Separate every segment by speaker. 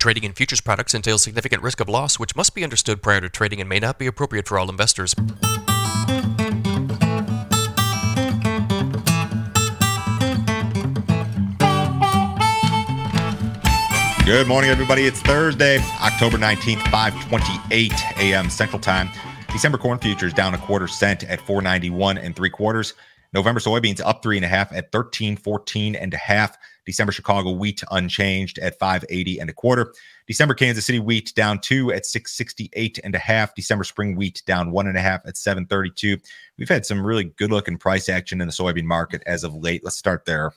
Speaker 1: Trading in futures products entails significant risk of loss, which must be understood prior to trading and may not be appropriate for all investors.
Speaker 2: Good morning, everybody. It's Thursday, October 19th, 528 a.m. Central Time. December corn futures down a quarter cent at 491 and three quarters. November soybeans up three and a half at 1314 and a half. December Chicago wheat unchanged at 580 and a quarter. December Kansas City wheat down two at 668 and a half. December spring wheat down one and a half at 732. We've had some really good looking price action in the soybean market as of late. Let's start there.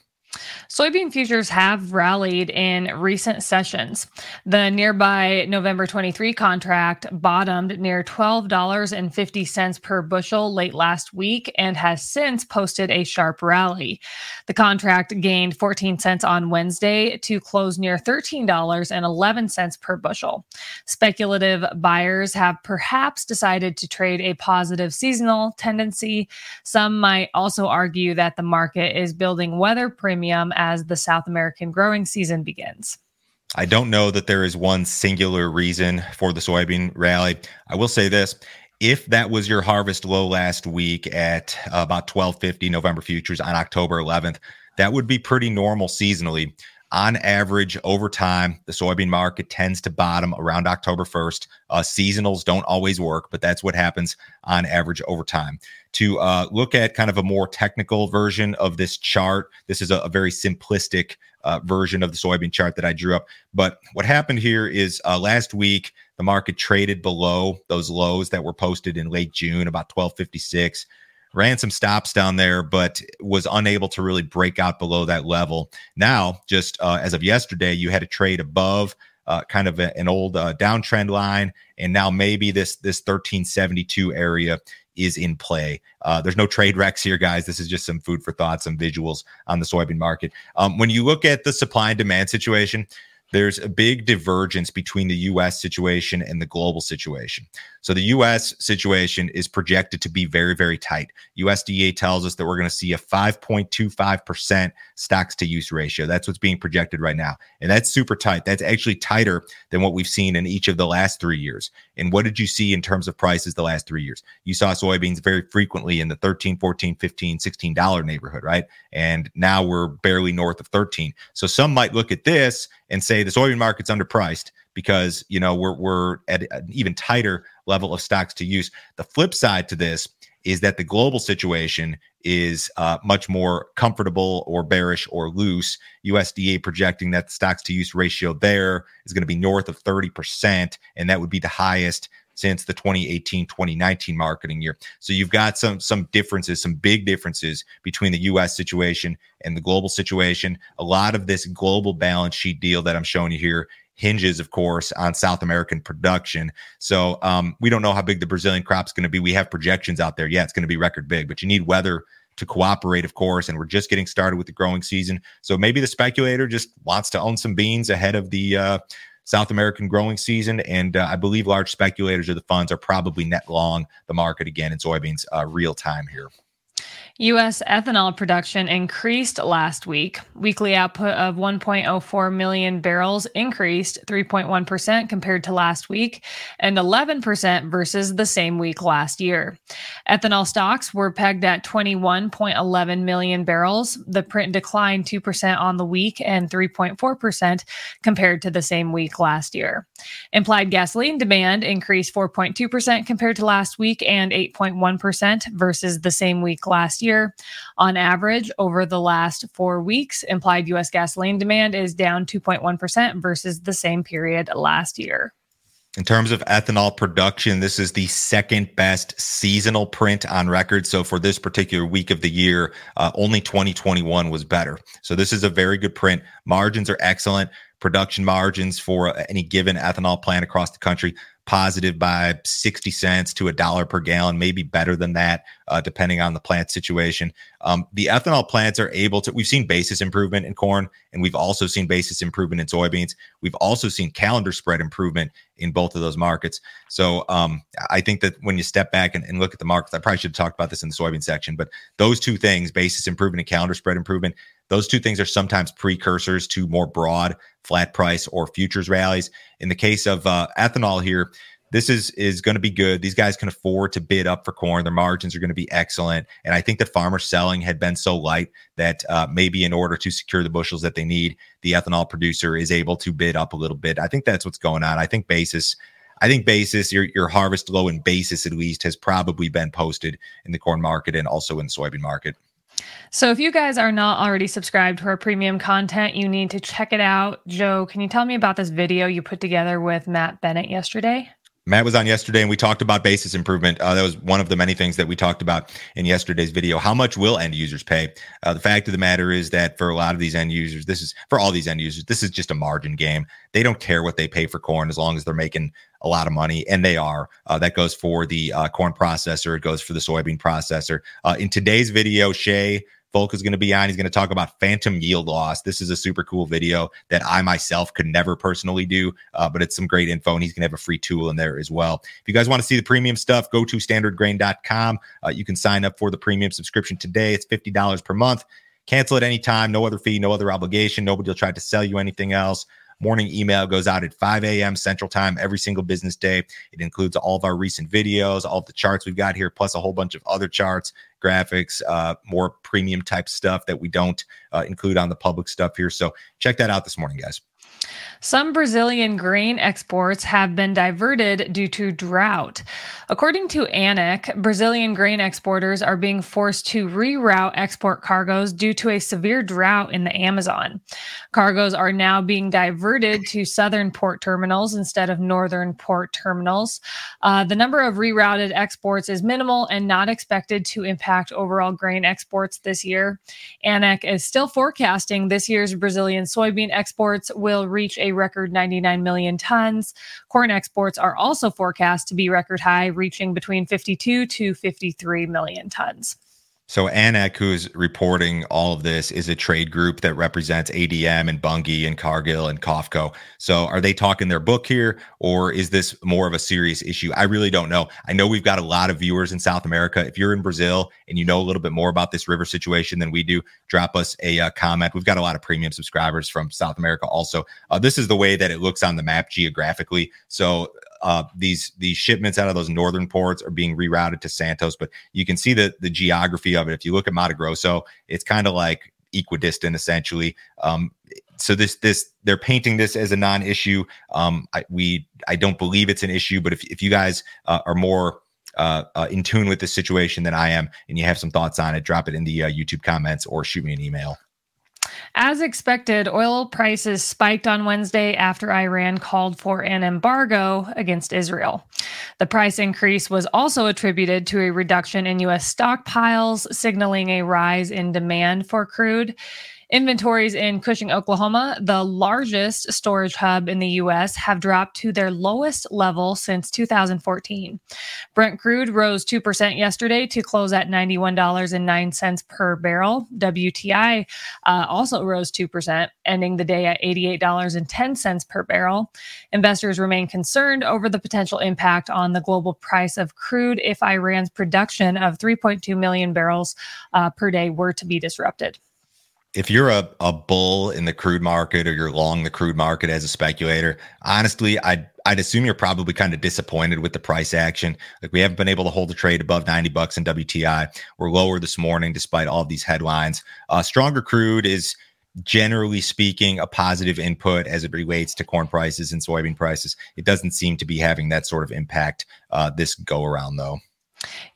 Speaker 3: Soybean futures have rallied in recent sessions. The nearby November 23 contract bottomed near $12.50 per bushel late last week and has since posted a sharp rally. The contract gained 14 cents on Wednesday to close near $13.11 per bushel. Speculative buyers have perhaps decided to trade a positive seasonal tendency. Some might also argue that the market is building weather premium premium as the South American growing season begins.
Speaker 2: I don't know that there is one singular reason for the soybean rally. I will say this if that was your harvest low last week at about 1250 November futures on October 11th, that would be pretty normal seasonally. On average, over time, the soybean market tends to bottom around October 1st. Uh, seasonals don't always work, but that's what happens on average over time to uh, look at kind of a more technical version of this chart. This is a, a very simplistic uh, version of the soybean chart that I drew up. But what happened here is uh, last week, the market traded below those lows that were posted in late June, about 1256. Ran some stops down there, but was unable to really break out below that level. Now, just uh, as of yesterday, you had a trade above uh, kind of a, an old uh, downtrend line, and now maybe this this 1372 area is in play. Uh, there's no trade wrecks here, guys. This is just some food for thought, some visuals on the soybean market. Um, when you look at the supply and demand situation, there's a big divergence between the US situation and the global situation. So the US situation is projected to be very, very tight. USDA tells us that we're going to see a 5.25% stocks to use ratio. That's what's being projected right now. And that's super tight. That's actually tighter than what we've seen in each of the last three years. And what did you see in terms of prices the last three years? You saw soybeans very frequently in the 13, 14, 15, 16 dollar neighborhood, right? And now we're barely north of 13. So some might look at this and say the soybean market's underpriced because you know we're we're at an even tighter level of stocks to use. The flip side to this is that the global situation is uh, much more comfortable or bearish or loose. USDA projecting that the stocks to use ratio there is going to be north of 30%, and that would be the highest since the 2018 2019 marketing year. So you've got some some differences, some big differences between the US situation and the global situation. A lot of this global balance sheet deal that I'm showing you here hinges, of course, on South American production. So um, we don't know how big the Brazilian crop's going to be. We have projections out there. Yeah, it's going to be record big, but you need weather to cooperate, of course. And we're just getting started with the growing season. So maybe the speculator just wants to own some beans ahead of the uh, South American growing season. And uh, I believe large speculators or the funds are probably net long the market again in soybeans uh, real time here.
Speaker 3: U.S. ethanol production increased last week. Weekly output of 1.04 million barrels increased 3.1% compared to last week and 11% versus the same week last year. Ethanol stocks were pegged at 21.11 million barrels. The print declined 2% on the week and 3.4% compared to the same week last year. Implied gasoline demand increased 4.2% compared to last week and 8.1% versus the same week last year. On average, over the last four weeks, implied U.S. gasoline demand is down 2.1% versus the same period last year.
Speaker 2: In terms of ethanol production, this is the second best seasonal print on record. So for this particular week of the year, uh, only 2021 was better. So this is a very good print. Margins are excellent. Production margins for any given ethanol plant across the country positive by 60 cents to a dollar per gallon, maybe better than that, uh, depending on the plant situation. Um, the ethanol plants are able to, we've seen basis improvement in corn, and we've also seen basis improvement in soybeans. We've also seen calendar spread improvement in both of those markets. So um, I think that when you step back and, and look at the markets, I probably should have talked about this in the soybean section, but those two things, basis improvement and calendar spread improvement, Those two things are sometimes precursors to more broad flat price or futures rallies. In the case of uh, ethanol here, this is is going to be good. These guys can afford to bid up for corn. Their margins are going to be excellent, and I think that farmer selling had been so light that uh, maybe in order to secure the bushels that they need, the ethanol producer is able to bid up a little bit. I think that's what's going on. I think basis. I think basis, your your harvest low in basis at least has probably been posted in the corn market and also in the soybean market.
Speaker 3: So if you guys are not already subscribed to our premium content, you need to check it out. Joe, can you tell me about this video you put together with Matt Bennett yesterday?
Speaker 2: Matt was on yesterday and we talked about basis improvement. Uh, that was one of the many things that we talked about in yesterday's video. How much will end users pay? Uh, the fact of the matter is that for a lot of these end users, this is for all these end users, this is just a margin game. They don't care what they pay for corn as long as they're making a lot of money, and they are. Uh, that goes for the uh, corn processor, it goes for the soybean processor. Uh, in today's video, Shay Volk is going to be on. He's going to talk about phantom yield loss. This is a super cool video that I myself could never personally do, uh, but it's some great info, and he's going to have a free tool in there as well. If you guys want to see the premium stuff, go to standardgrain.com. Uh, you can sign up for the premium subscription today. It's $50 per month. Cancel at any time, no other fee, no other obligation. Nobody will try to sell you anything else. Morning email goes out at 5 a.m. Central Time every single business day. It includes all of our recent videos, all of the charts we've got here, plus a whole bunch of other charts, graphics, uh, more premium type stuff that we don't uh, include on the public stuff here. So check that out this morning, guys.
Speaker 3: Some Brazilian grain exports have been diverted due to drought. According to ANEC, Brazilian grain exporters are being forced to reroute export cargoes due to a severe drought in the Amazon. Cargoes are now being diverted to southern port terminals instead of northern port terminals. Uh, the number of rerouted exports is minimal and not expected to impact overall grain exports this year. ANEC is still forecasting this year's Brazilian soybean exports will reach a record 99 million tons. Corn exports are also forecast to be record high, reaching between 52 to 53 million tons.
Speaker 2: So ANEC, who's reporting all of this, is a trade group that represents ADM and Bunge and Cargill and COFCO. So are they talking their book here, or is this more of a serious issue? I really don't know. I know we've got a lot of viewers in South America. If you're in Brazil and you know a little bit more about this river situation than we do, drop us a uh, comment. We've got a lot of premium subscribers from South America also. Uh, this is the way that it looks on the map geographically. So uh, these these shipments out of those northern ports are being rerouted to Santos. But you can see the the geography of it. If you look at Mato Grosso, it's kind of like equidistant essentially. Um, so this this they're painting this as a non-issue. Um, I, we I don't believe it's an issue, but if if you guys uh, are more uh, uh, in tune with the situation than I am, and you have some thoughts on it, drop it in the uh, YouTube comments or shoot me an email.
Speaker 3: As expected, oil prices spiked on Wednesday after Iran called for an embargo against Israel. The price increase was also attributed to a reduction in U.S. stockpiles, signaling a rise in demand for crude. Inventories in Cushing, Oklahoma, the largest storage hub in the U.S., have dropped to their lowest level since 2014. Brent crude rose 2% yesterday to close at $91.09 per barrel. WTI uh, also rose 2%, ending the day at $88.10 per barrel. Investors remain concerned over the potential impact on the global price of crude if Iran's production of 3.2 million barrels uh, per day were to be disrupted
Speaker 2: if you're a, a bull in the crude market or you're long the crude market as a speculator, honestly, I'd I'd assume you're probably kind of disappointed with the price action. Like we haven't been able to hold the trade above 90 bucks in WTI. We're lower this morning despite all these headlines. Uh, stronger crude is generally speaking a positive input as it relates to corn prices and soybean prices. It doesn't seem to be having that sort of impact uh, this go around though.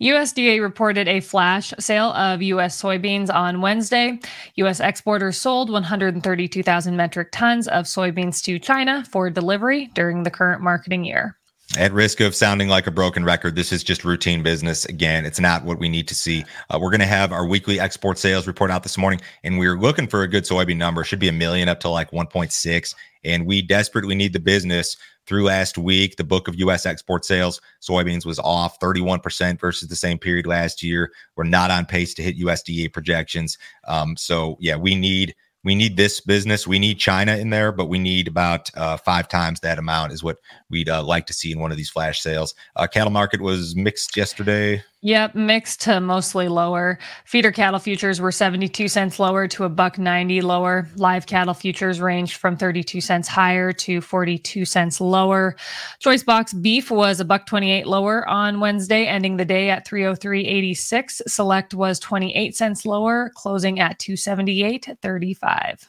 Speaker 3: USDA reported a flash sale of U.S. soybeans on Wednesday. U.S. exporters sold 132,000 metric tons of soybeans to China for delivery during the current marketing year.
Speaker 2: At risk of sounding like a broken record, this is just routine business. Again, it's not what we need to see. Uh, we're going to have our weekly export sales report out this morning, and we're looking for a good soybean number. Should be a million up to like 1.6. And we desperately need the business through last week. The book of U.S. export sales, soybeans was off 31% versus the same period last year. We're not on pace to hit USDA projections. Um, so, yeah, we need we need this business. We need China in there, but we need about uh, five times that amount is what we'd uh, like to see in one of these flash sales. Uh, cattle market was mixed yesterday.
Speaker 3: Yep, mixed to mostly lower. Feeder cattle futures were 72 cents lower to a buck 90 lower. Live cattle futures ranged from 32 cents higher to 42 cents lower. Choice box beef was a buck 28 lower on Wednesday, ending the day at 303.86. Select was 28 cents lower, closing at 278.35.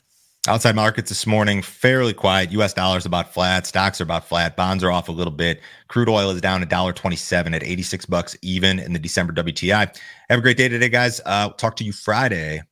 Speaker 2: Outside markets this morning, fairly quiet. US dollars about flat. Stocks are about flat. Bonds are off a little bit. Crude oil is down $1.27 at 86 bucks even in the December WTI. Have a great day today, guys. Uh, talk to you Friday.